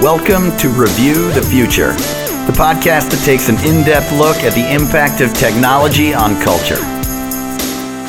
Welcome to Review the Future, the podcast that takes an in depth look at the impact of technology on culture.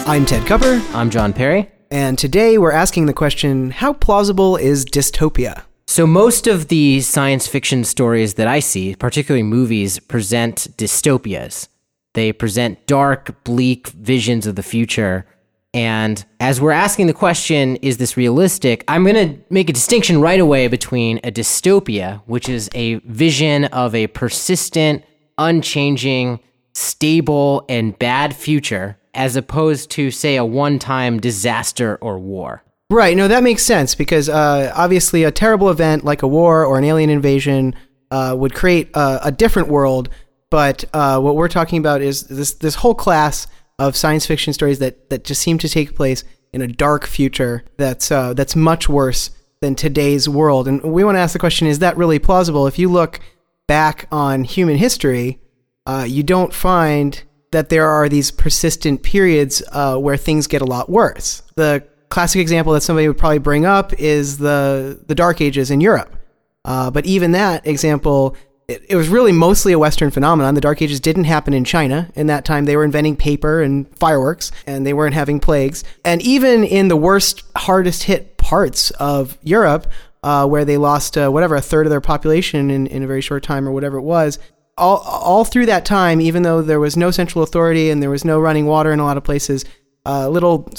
I'm Ted Kupper, I'm John Perry. and today we're asking the question how plausible is dystopia? So, most of the science fiction stories that I see, particularly movies, present dystopias. They present dark, bleak visions of the future. And as we're asking the question, is this realistic? I'm going to make a distinction right away between a dystopia, which is a vision of a persistent, unchanging, stable, and bad future, as opposed to, say, a one time disaster or war. Right, no, that makes sense because uh, obviously a terrible event like a war or an alien invasion uh, would create a, a different world. But uh, what we're talking about is this this whole class of science fiction stories that, that just seem to take place in a dark future that's uh, that's much worse than today's world. And we want to ask the question: Is that really plausible? If you look back on human history, uh, you don't find that there are these persistent periods uh, where things get a lot worse. The classic example that somebody would probably bring up is the the Dark Ages in Europe. Uh, but even that example, it, it was really mostly a Western phenomenon. The Dark Ages didn't happen in China. In that time, they were inventing paper and fireworks, and they weren't having plagues. And even in the worst, hardest hit parts of Europe, uh, where they lost uh, whatever a third of their population in, in a very short time or whatever it was, all all through that time, even though there was no central authority and there was no running water in a lot of places, uh, little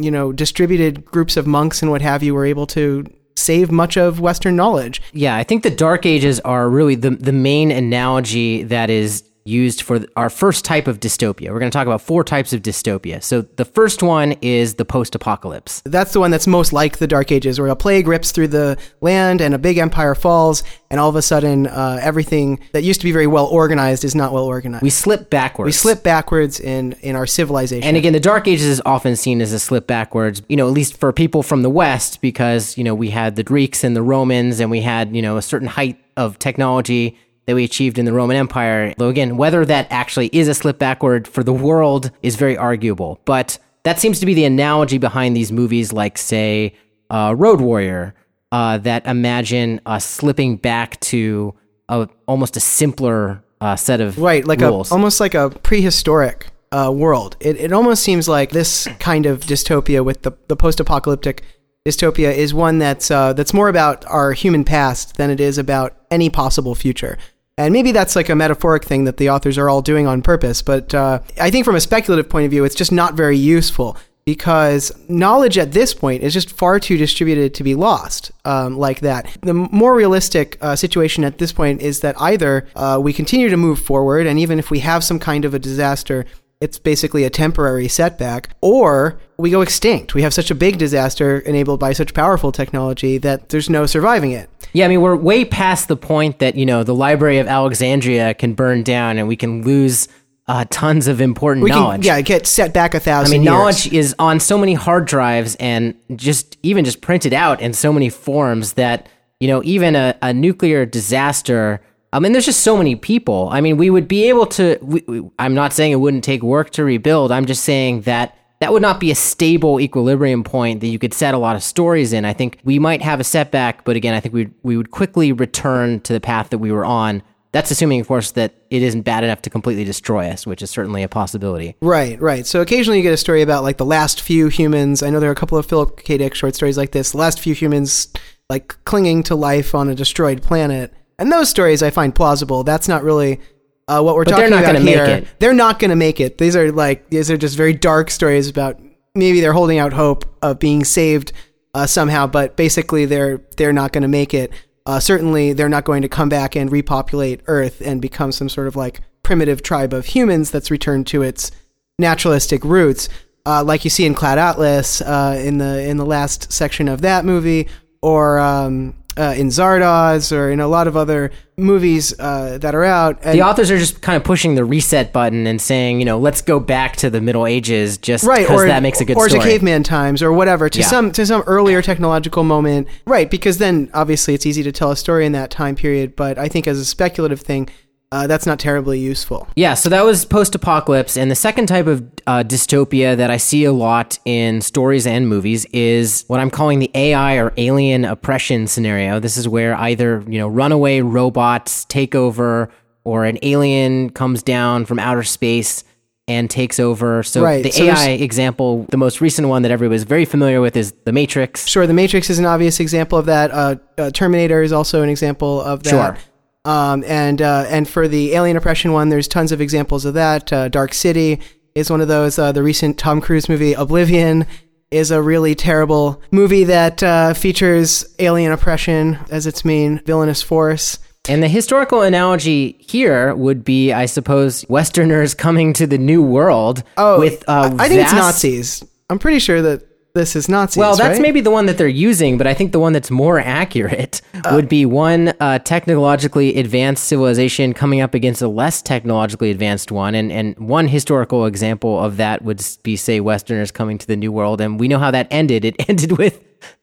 you know distributed groups of monks and what have you were able to save much of Western knowledge. Yeah, I think the Dark Ages are really the the main analogy that is used for our first type of dystopia. We're going to talk about four types of dystopia. So the first one is the post-apocalypse. That's the one that's most like the Dark Ages, where a plague rips through the land and a big empire falls, and all of a sudden, uh, everything that used to be very well organized is not well organized. We slip backwards. We slip backwards in in our civilization. And again, the Dark Ages is often seen as a slip backwards, you know, at least for people from the West, because, you know, we had the Greeks and the Romans, and we had, you know, a certain height of technology that we achieved in the Roman Empire. Though again, whether that actually is a slip backward for the world is very arguable. But that seems to be the analogy behind these movies, like, say, uh, Road Warrior, uh, that imagine us slipping back to a, almost a simpler uh, set of right, like rules. a almost like a prehistoric uh, world. It it almost seems like this kind of dystopia with the the post apocalyptic dystopia is one that's uh, that's more about our human past than it is about any possible future. And maybe that's like a metaphoric thing that the authors are all doing on purpose. But uh, I think from a speculative point of view, it's just not very useful because knowledge at this point is just far too distributed to be lost um, like that. The more realistic uh, situation at this point is that either uh, we continue to move forward, and even if we have some kind of a disaster, it's basically a temporary setback, or we go extinct. We have such a big disaster enabled by such powerful technology that there's no surviving it. Yeah, I mean, we're way past the point that, you know, the Library of Alexandria can burn down and we can lose uh, tons of important We knowledge. can, yeah, get set back a thousand I mean, years. knowledge is on so many hard drives and just even just printed out in so many forms that, you know, even a, a nuclear disaster. I mean, there's just so many people. I mean, we would be able to. We, we- I'm not saying it wouldn't take work to rebuild. I'm just saying that that would not be a stable equilibrium point that you could set a lot of stories in. I think we might have a setback, but again, I think we we would quickly return to the path that we were on. That's assuming, of course, that it isn't bad enough to completely destroy us, which is certainly a possibility. Right, right. So occasionally you get a story about like the last few humans. I know there are a couple of Philip K. Dick short stories like this. The last few humans like clinging to life on a destroyed planet, and those stories I find plausible. That's not really uh, what we're But talking they're not about gonna make here. it. They're not going to make it. These are like these are just very dark stories about maybe they're holding out hope of being saved uh, somehow, but basically they're they're not going to make it. Uh, certainly, they're not going to come back and repopulate Earth and become some sort of like primitive tribe of humans that's returned to its naturalistic roots, uh, like you see in Cloud Atlas uh, in the in the last section of that movie, or um, uh, in Zardoz, or in a lot of other movies uh, that are out. And, the authors are just kind of pushing the reset button and saying, you know, let's go back to the Middle Ages just right, because or that makes a good story. or story. to caveman times, or whatever, to Yeah. some to some earlier technological moment, right? Because then obviously it's easy to tell a story in that time period. But I think as a speculative thing, uh, that's not terribly useful. Yeah, so that was post apocalypse. And the second type of uh, dystopia that I see a lot in stories and movies is what I'm calling the AI or alien oppression scenario. This is where either, you know, runaway robots take over or an alien comes down from outer space and takes over. So Right, the so AI example, the most recent one that everybody was very familiar with is The Matrix. Sure, The Matrix is an obvious example of that. Uh, uh, Terminator is also an example of that. Sure. Um, and uh, and for the alien oppression one, there's tons of examples of that. Uh, Dark City is one of those. Uh, the recent Tom Cruise movie Oblivion is a really terrible movie that uh, features alien oppression as its main villainous force. And the historical analogy here would be, I suppose, Westerners coming to the New World Oh, with uh, I I think it's Nazis. I'm pretty sure that this is Nazis. Well, that's right? maybe the one that they're using, but I think the one that's more accurate Uh, would be one uh, technologically advanced civilization coming up against a less technologically advanced one. And, and one historical example of that would be, say, Westerners coming to the New World. And we know how that ended. It ended with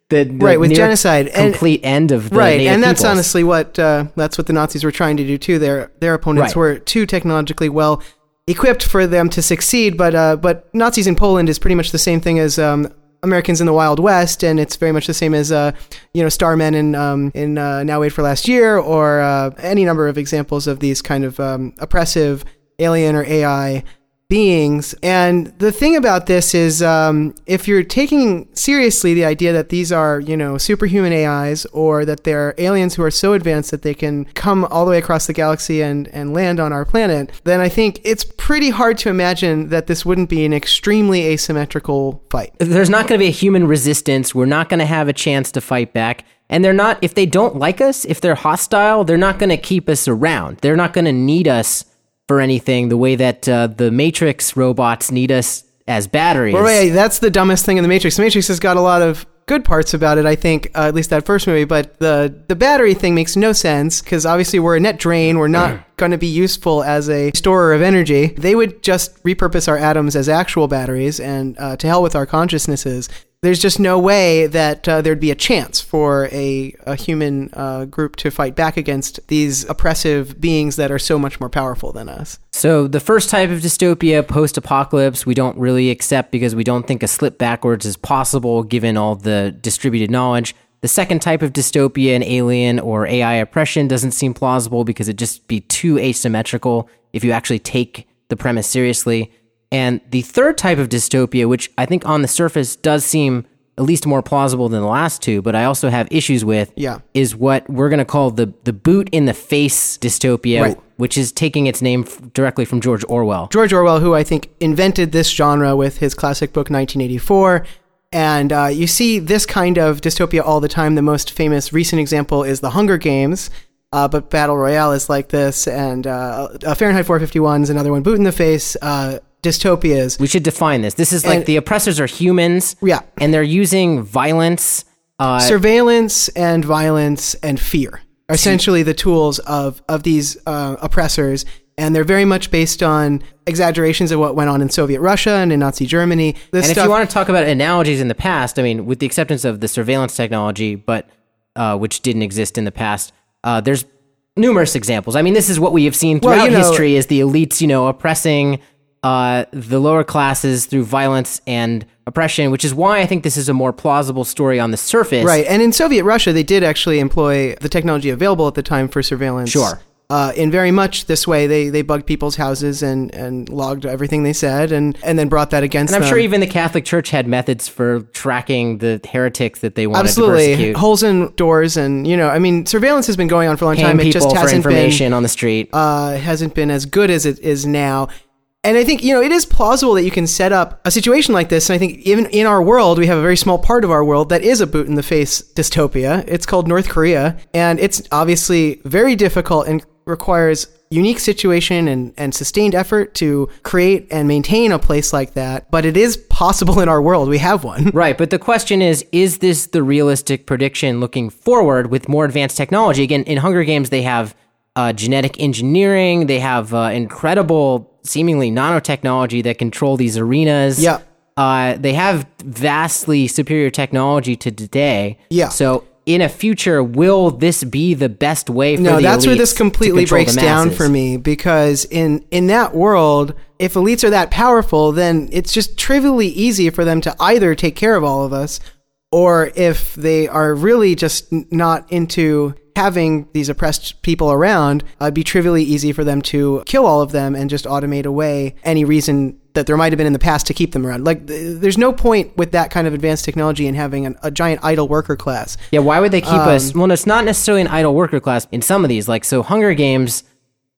the, the Right, with genocide. And- complete end of the right, and that's peoples. honestly what uh, that's what the Nazis were trying to do too. Their their opponents Right. were too technologically well equipped for them to succeed, but uh, but Nazis in Poland is pretty much the same thing as um, Americans in the Wild West, and it's very much the same as uh, you know Starmen in um, in uh, Now Wait for Last Year, or uh, any number of examples of these kind of um, oppressive alien or AI beings. And the thing about this is, um, if you're taking seriously the idea that these are, you know, superhuman AIs or that they're aliens who are so advanced that they can come all the way across the galaxy and, and land on our planet, then I think it's pretty hard to imagine that this wouldn't be an extremely asymmetrical fight. there's not going to be a human resistance. We're not going to have a chance to fight back. And they're not, if they don't like us, if they're hostile, they're not going to keep us around. They're not going to need us for anything the way that uh, the Matrix robots need us as batteries. Well, wait, that's the dumbest thing in the Matrix. The Matrix has got a lot of good parts about it, I think, uh, at least that first movie. But the the battery thing makes no sense because obviously we're a net drain. We're not going to be useful as a storer of energy. They would just repurpose our atoms as actual batteries, and uh, to hell with our consciousnesses. There's just no way that uh, there'd be a chance for a, a human uh, group to fight back against these oppressive beings that are so much more powerful than us. So the first type of dystopia, post-apocalypse, we don't really accept because we don't think a slip backwards is possible given all the distributed knowledge. The second type of dystopia, an alien or AI oppression, doesn't seem plausible because it'd just be too asymmetrical if you actually take the premise seriously. And the third type of dystopia, which I think on the surface does seem at least more plausible than the last two, but I also have issues with, Yeah. is what we're going to call the the boot in the face dystopia, Right. which is taking its name f- directly from George Orwell. George Orwell, who I think invented this genre with his classic book 1984. And uh, you see this kind of dystopia all the time. The most famous recent example is The Hunger Games, uh, but Battle Royale is like this. And uh, Fahrenheit 451 is another one. Boot in the face uh, dystopias. We should define this. This is like And- the oppressors are humans, Yeah. and they're using violence. Uh, Surveillance and violence and fear are essentially the tools of, of these uh, oppressors. And they're very much based on exaggerations of what went on in Soviet Russia and in Nazi Germany. This and if you want to talk about analogies in the past, I mean, with the acceptance of the surveillance technology, but uh, which didn't exist in the past, uh, there's numerous examples. I mean, this is what we have seen Well, throughout you know- history: is the elites, you know, oppressing uh, the lower classes through violence and oppression, which is why I think this is a more plausible story on the surface. Right, and in Soviet Russia, they did actually employ the technology available at the time for surveillance. Sure. Uh, in very much this way, they they bugged people's houses and, and logged everything they said, and, and then brought that against them. And I'm them. sure even the Catholic Church had methods for tracking the heretics that they wanted to Absolutely, persecute. holes in doors, and you know, I mean, surveillance has been going on for a long Paying time. It people just hasn't been information on the street. uh, hasn't been as good as it is now. And I think, you know, it is plausible that you can set up a situation like this. And I think even in our world, we have a very small part of our world that is a boot in the face dystopia. It's called North Korea. And it's obviously very difficult and requires unique situation and, and sustained effort to create and maintain a place like that. But it is possible in our world. We have one. Right, but the question is is this the realistic prediction looking forward with more advanced technology? Again, in Hunger Games, they have uh, genetic engineering, they have uh, incredible, seemingly nanotechnology that control these arenas. Yeah. Uh, they have vastly superior technology to today. Yeah. So in a future, will this be the best way for the no, the that's where this completely breaks down for me because in in that world, if elites are that powerful, then it's just trivially easy for them to either take care of all of us, or if they are really just not into having these oppressed people around, uh, it'd be trivially easy for them to kill all of them and just automate away any reason that there might have been in the past to keep them around. Like, th- there's no point with that kind of advanced technology in having an, a giant idle worker class. Yeah, why would they keep Um, us? Well, it's not necessarily an idle worker class in some of these. Like, so Hunger Games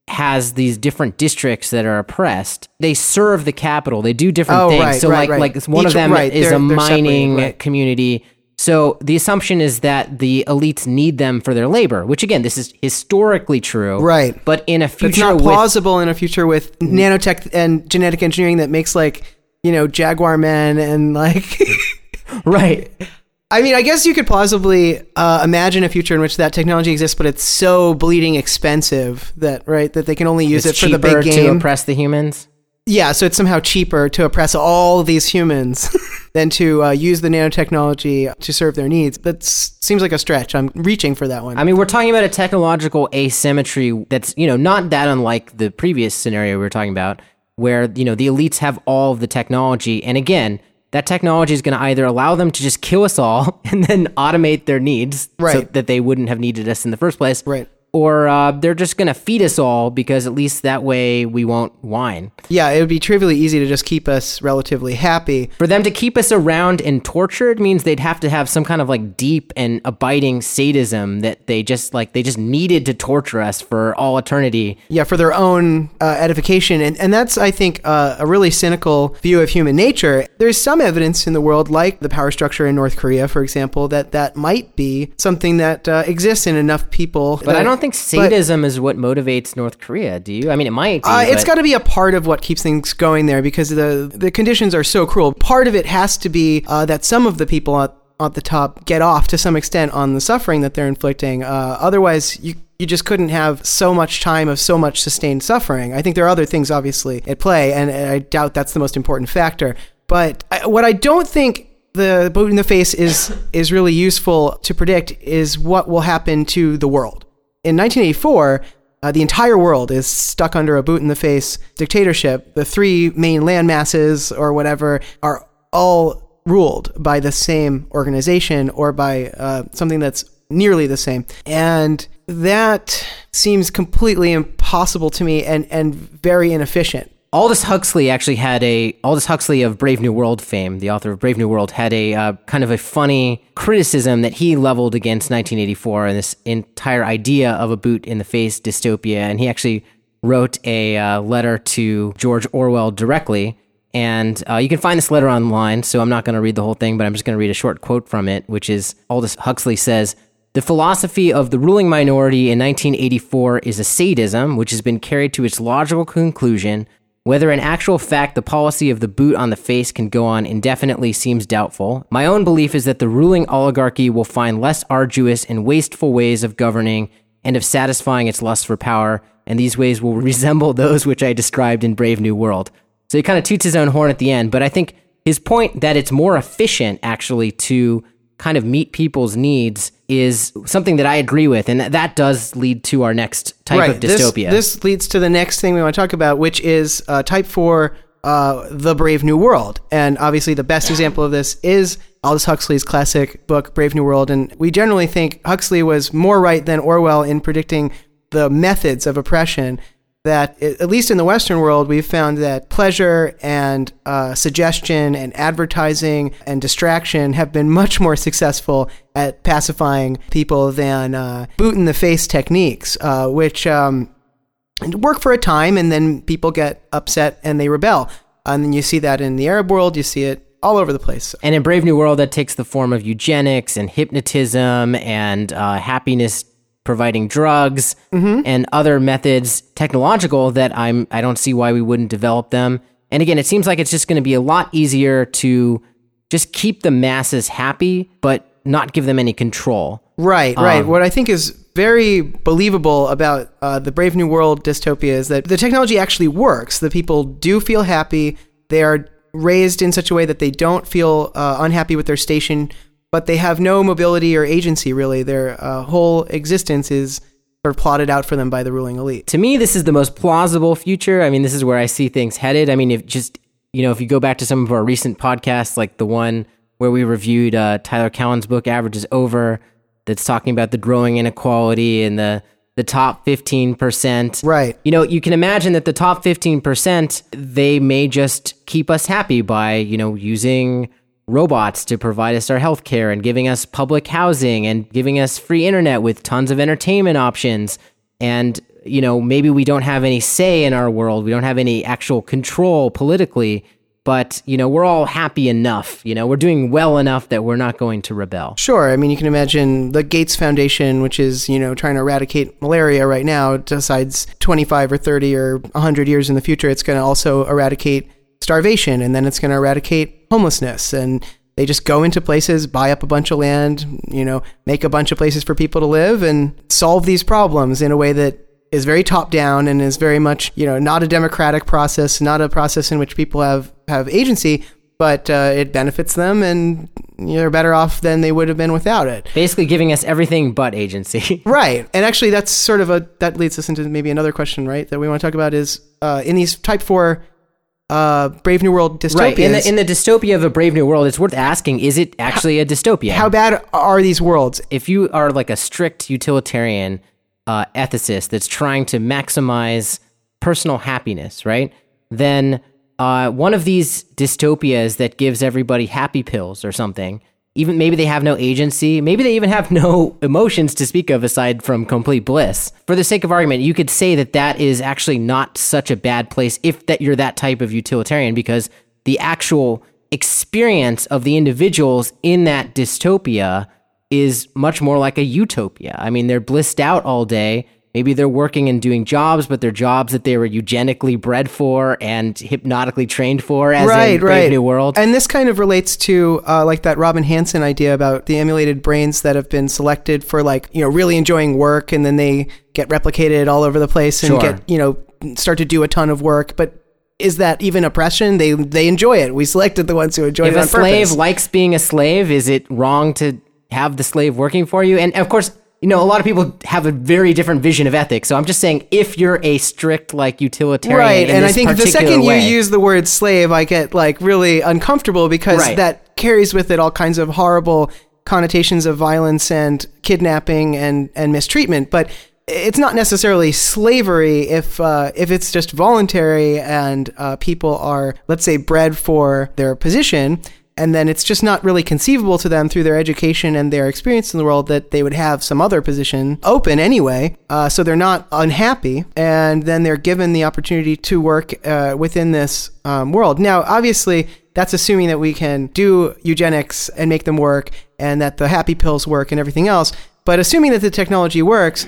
has these different districts that are oppressed. They serve the Capitol. They do different Oh, things. right, so, right, like, right. like one of them is they're- a they're mining community. So the assumption is that the elites need them for their labor, which again, this is historically true. Right. But in a future, It's not with plausible in a future with nanotech and genetic engineering that makes like you know jaguar men and like right, i mean i guess you could plausibly uh, imagine a future in which that technology exists but it's so bleeding expensive that right that they can only use it's it for the big to game oppress the humans. Yeah so it's somehow cheaper to oppress all these humans than to uh, use the nanotechnology to serve their needs that seems like a stretch i'm reaching for that one I mean, we're talking about a technological asymmetry that's, you know, not that unlike the previous scenario we were talking about, where, you know, the elites have all of the technology. And again, that technology is going to either allow them to just kill us all and then automate their needs so Right. that they wouldn't have needed us in the first place. Right. Or uh, they're just going to feed us all because at least that way we won't whine. yeah it would be trivially easy to just keep us relatively happy For them to keep us around and tortured means they'd have to have some kind of like deep and abiding sadism that they just like they just needed to torture us for all eternity. yeah for their own uh, edification and, and that's i think uh, a really cynical view of human nature there's some evidence in the world like the power structure in north korea for example that that might be something that uh, exists in enough people But I don't think sadism is what motivates North Korea. Do you? I mean, it might. Be, uh, it's but- got to be a part of what keeps things going there because the the conditions are so cruel. Part of it has to be uh, that some of the people at, at the top get off to some extent on the suffering that they're inflicting. Uh, otherwise, you you just couldn't have so much time of so much sustained suffering. I think there are other things obviously at play, and I doubt that's the most important factor. But I, what I don't think the boot in the face is is really useful to predict is what will happen to the world in 1984, uh, the entire world is stuck under a boot in the face dictatorship. The three main land masses or whatever are all ruled by the same organization or by uh, something that's nearly the same. And that seems completely impossible to me and, and very inefficient. Aldous Huxley actually had a Aldous Huxley of Brave New World fame, the author of Brave New World, had a uh, kind of a funny criticism that he leveled against 1984 and this entire idea of a boot in the face dystopia. And he actually wrote a uh, letter to George Orwell directly. And uh, you can find this letter online, so I'm not going to read the whole thing, but I'm just going to read a short quote from it, which is Aldous Huxley says, the philosophy of the ruling minority in 1984 is a sadism which has been carried to its logical conclusion. Whether in actual fact the policy of the boot on the face can go on indefinitely seems doubtful. My own belief is that the ruling oligarchy will find less arduous and wasteful ways of governing and of satisfying its lust for power, and these ways will resemble those which I described in Brave New World. So he kind of toots his own horn at the end, but I think his point that it's more efficient actually to kind of meet people's needs is something that I agree with, and that, does lead to our next type of This, dystopia. this leads to the next thing we want to talk about, which is uh, type four, uh, the Brave New World, and obviously the best example of this is Aldous Huxley's classic book Brave New World, and we generally think Huxley was more right than Orwell in predicting the methods of oppression. That at least in the Western world, we've found that pleasure and uh, suggestion and advertising and distraction have been much more successful at pacifying people than uh, boot in the face techniques, uh, which um, work for a time and then people get upset and they rebel. And then you see that in the Arab world, you see it all over the place. And in Brave New World, that takes the form of eugenics and hypnotism and uh, happiness providing drugs and other methods technological that I'm I don't see why we wouldn't develop them. And again, it seems like it's just going to be a lot easier to just keep the masses happy, but not give them any control. Right, right. what I think is very believable about uh, the Brave New World dystopia is that the technology actually works. The people do feel happy. They are raised in such a way that they don't feel uh, unhappy with their station but they have no mobility or agency really. Their uh, whole existence is sort of plotted out for them by the ruling elite. To me, this is the most plausible future. I mean, this is where I see things headed. I mean, if just you know, if you go back to some of our recent podcasts, like the one where we reviewed uh, Tyler Cowen's book "Average Is Over," that's talking about the growing inequality and the the top 15%. Right. You know, you can imagine that the top 15%, they may just keep us happy by, you know, using robots to provide us our health care and giving us public housing and giving us free internet with tons of entertainment options. And, you know, maybe we don't have any say in our world. We don't have any actual control politically but you know we're all happy enough you know we're doing well enough that we're not going to rebel Sure. I mean, you can imagine the Gates Foundation, which is, you know, trying to eradicate malaria right now, decides 25 or 30 or 100 years in the future, it's going to also eradicate starvation and then it's going to eradicate homelessness. And they just go into places, buy up a bunch of land, you know, make a bunch of places for people to live and solve these problems in a way that is very top down and is very much, you know, not a democratic process, not a process in which people have, have agency, but uh, it benefits them and they're better off than they would have been without it. basically giving us everything but agency Right. And actually, that's sort of a, that leads us into maybe another question, right? That we want to talk about is uh, in these type four uh, Brave New World dystopias. right in the, in the dystopia of a brave new world it's worth asking is it actually a dystopia how bad are these worlds? if you are like a strict utilitarian uh, ethicist that's trying to maximize personal happiness, right? Then uh, one of these dystopias that gives everybody happy pills or something, even maybe they have no agency, maybe they even have no emotions to speak of aside from complete bliss. For the sake of argument, you could say that that is actually not such a bad place if that you're that type of utilitarian because the actual experience of the individuals in that dystopia is much more like a utopia. I mean, they're blissed out all day. Maybe they're working and doing jobs, but they're jobs that they were eugenically bred for and hypnotically trained for, as right, in Brave right. New World. And this kind of relates to uh, like that Robin Hanson idea about the emulated brains that have been selected for like you know really enjoying work, and then they get replicated all over the place and Sure. get you know start to do a ton of work, but. Is that even oppression? They they enjoy it. We selected the ones who enjoy if it a on slave purpose. likes being a slave, is it wrong to have the slave working for you? And of course, you know, a lot of people have a very different vision of ethics. So I'm just saying, if you're a strict like utilitarian, right and i think the second way- you use the word slave i get like really uncomfortable because Right. that carries with it all kinds of horrible connotations of violence and kidnapping and and mistreatment but it's not necessarily slavery if uh, if it's just voluntary and uh, people are let's say bred for their position and then it's just not really conceivable to them through their education and their experience in the world that they would have some other position open anyway. Uh, so they're not unhappy, and then they're given the opportunity to work uh, within this um, world. Now, obviously, that's assuming that we can do eugenics and make them work, and that the happy pills work and everything else. But assuming that the technology works,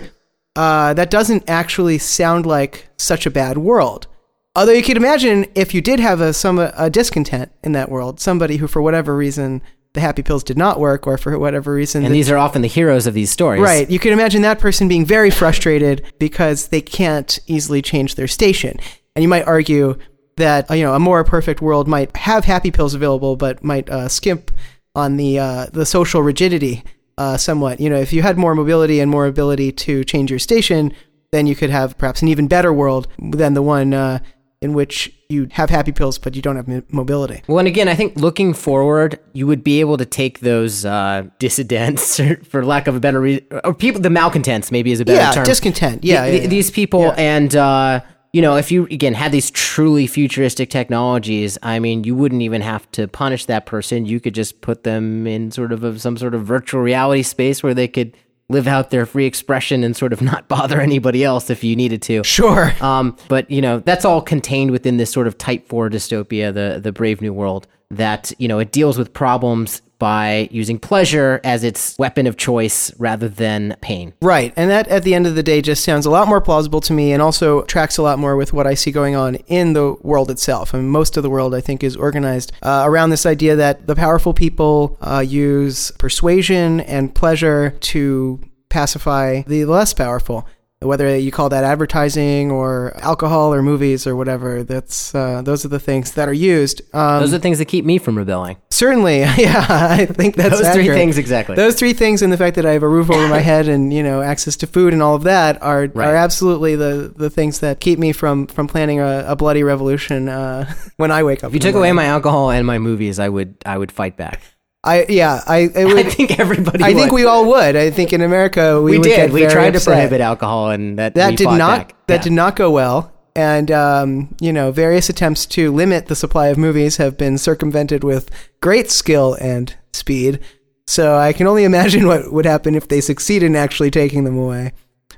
uh, that doesn't actually sound like such a bad world. Although you could imagine if you did have a some a discontent in that world, somebody who for whatever reason the happy pills did not work, or for whatever reason, and the- these are often the heroes of these stories. right, you could imagine that person being very frustrated because they can't easily change their station, and you might argue that you know a more perfect world might have happy pills available, but might uh, skimp on the uh, the social rigidity uh, somewhat. You know, if you had more mobility and more ability to change your station, then you could have perhaps an even better world than the one uh, in which you have happy pills but you don't have mo- mobility. Well, and again, I think looking forward, you would be able to take those uh, dissidents, or for lack of a better reason, or people, the malcontents, maybe is a better Yeah, term. discontent. Yeah, Th- yeah, yeah. these people, Yeah. and uh, you know, if you again had these truly futuristic technologies, I mean, you wouldn't even have to punish that person. You could just put them in sort of a, some sort of virtual reality space where they could live out their free expression and sort of not bother anybody else if you needed to. Sure. Um, but you know that's all contained within this sort of Type Four dystopia, the the Brave New World. That you know it deals with problems by using pleasure as its weapon of choice rather than pain. Right. And that, at the end of the day, just sounds a lot more plausible to me and also tracks a lot more with what I see going on in the world itself. I And most of the world, I think, is organized uh, around this idea that the powerful people uh, use persuasion and pleasure to pacify the less powerful. Whether you call that advertising or alcohol or movies or whatever. That's uh, those are the things that are used. Um, Those are things that keep me from rebelling. certainly, yeah, I think that's Those three things exactly. Those three things and the fact that I have a roof over my head and you know access to food and all of that are Right. are absolutely the the things that keep me from from planning a, a bloody revolution uh, when I wake up. if you took away my alcohol and my movies, I would I would fight back. I yeah, I it I would. think everybody. I think we all would. I think in America we, we would did. We tried to prohibit alcohol, and that That did not. back. That Yeah. did not go well. And um, you know, various attempts to limit the supply of movies have been circumvented with great skill and speed. So I can only imagine what would happen if they succeed in actually taking them away.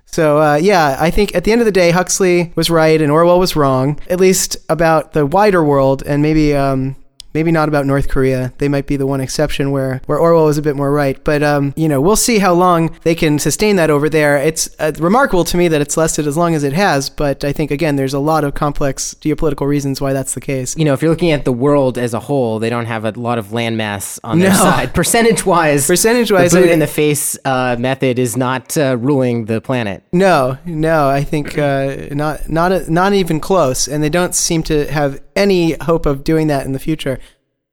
So uh, yeah, I think at the end of the day, Huxley was right and Orwell was wrong, at least about the wider world, and maybe um, maybe not about North Korea. They might be the one exception where where Orwell was a bit more right. But um, you know, we'll see how long they can sustain that over there. It's uh, remarkable to me that it's lasted as long as it has. But I think again, there's a lot of complex geopolitical reasons why that's the case. you know, if you're looking at the world as a whole, they don't have a lot of landmass on their No. side. Percentage wise, Percentage-wise, the boot I- in the face uh, method is not uh, ruling the planet. No, no, I think uh, not not not even close, and they don't seem to have any hope of doing that in the future.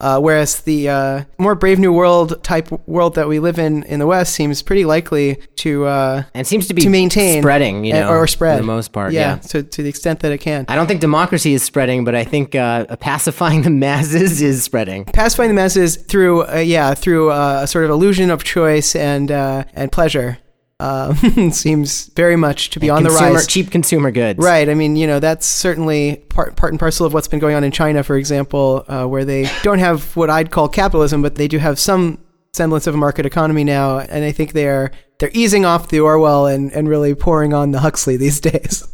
Uh, whereas the uh, more Brave New World type world that we live in in the West seems pretty likely to uh, And seems to be to maintain spreading, you know, or spread for the most part. Yeah, Yeah. to to the extent that it can. I don't think democracy is spreading, but I think uh, pacifying the masses is spreading. Pacifying the masses through uh, yeah through uh, a sort of illusion of choice and uh, and pleasure uh, seems very much to be on the consumer, rise. cheap consumer goods. Right. I mean, you know, that's certainly part part and parcel of what's been going on in China, for example, uh, where they don't have what I'd call capitalism, but they do have some semblance of a market economy now, and I think they're they're easing off the Orwell and, and really pouring on the Huxley these days.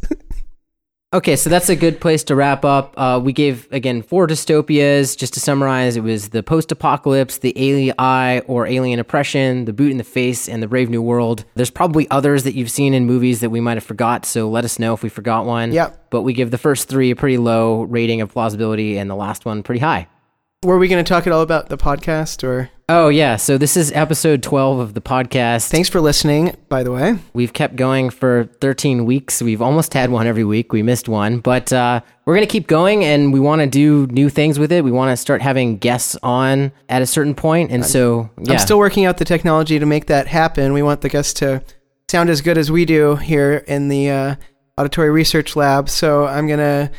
Okay, so that's a good place to wrap up. Uh, we gave again four dystopias. Just to summarize, it was the post-apocalypse, the alien eye or alien oppression, the boot in the face, and the brave new world. There's probably others that you've seen in movies that we might have forgot. So let us know if we forgot one. Yep. But we give the first three a pretty low rating of plausibility, and the last one pretty high. Were we going to talk at all about the podcast or? Oh yeah, so this is episode 12 of the podcast. Thanks for listening, by the way. We've kept going for 13 weeks. We've almost had one every week. We missed one, but uh, we're going to keep going and we want to do new things with it. We want to start having guests on at a certain point. And so, yeah. I'm still working out the technology to make that happen. We want the guests to sound as good as we do here in the uh, auditory research lab. So I'm gonna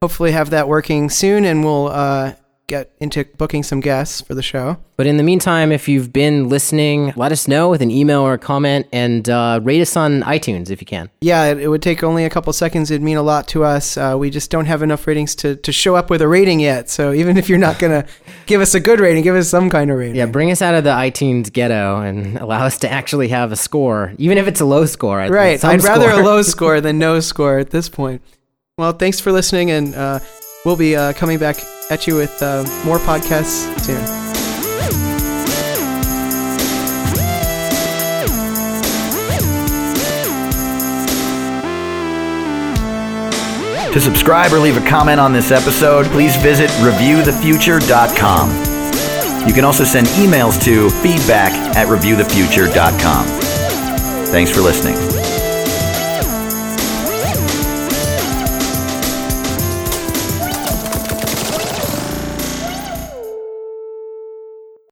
hopefully have that working soon, and we'll uh, get into booking some guests for the show. but in the meantime, if you've been listening, let us know with an email or a comment and uh, rate us on iTunes if you can. Yeah, it, it would take only a couple seconds. It'd mean a lot to us. Uh, we just don't have enough ratings to, to show up with a rating yet. So even if you're not gonna give us a good rating, give us some kind of rating. Yeah, bring us out of the iTunes ghetto and allow us to actually have a score, even if it's a low score. I think. Right. I'd rather score. a low score than no score at this point. Well, thanks for listening, and uh, we'll be uh, coming back at you with uh, more podcasts soon. To subscribe or leave a comment on this episode, please visit reviewthefuture.com. You can also send emails to feedback at reviewthefuture.com. Thanks for listening.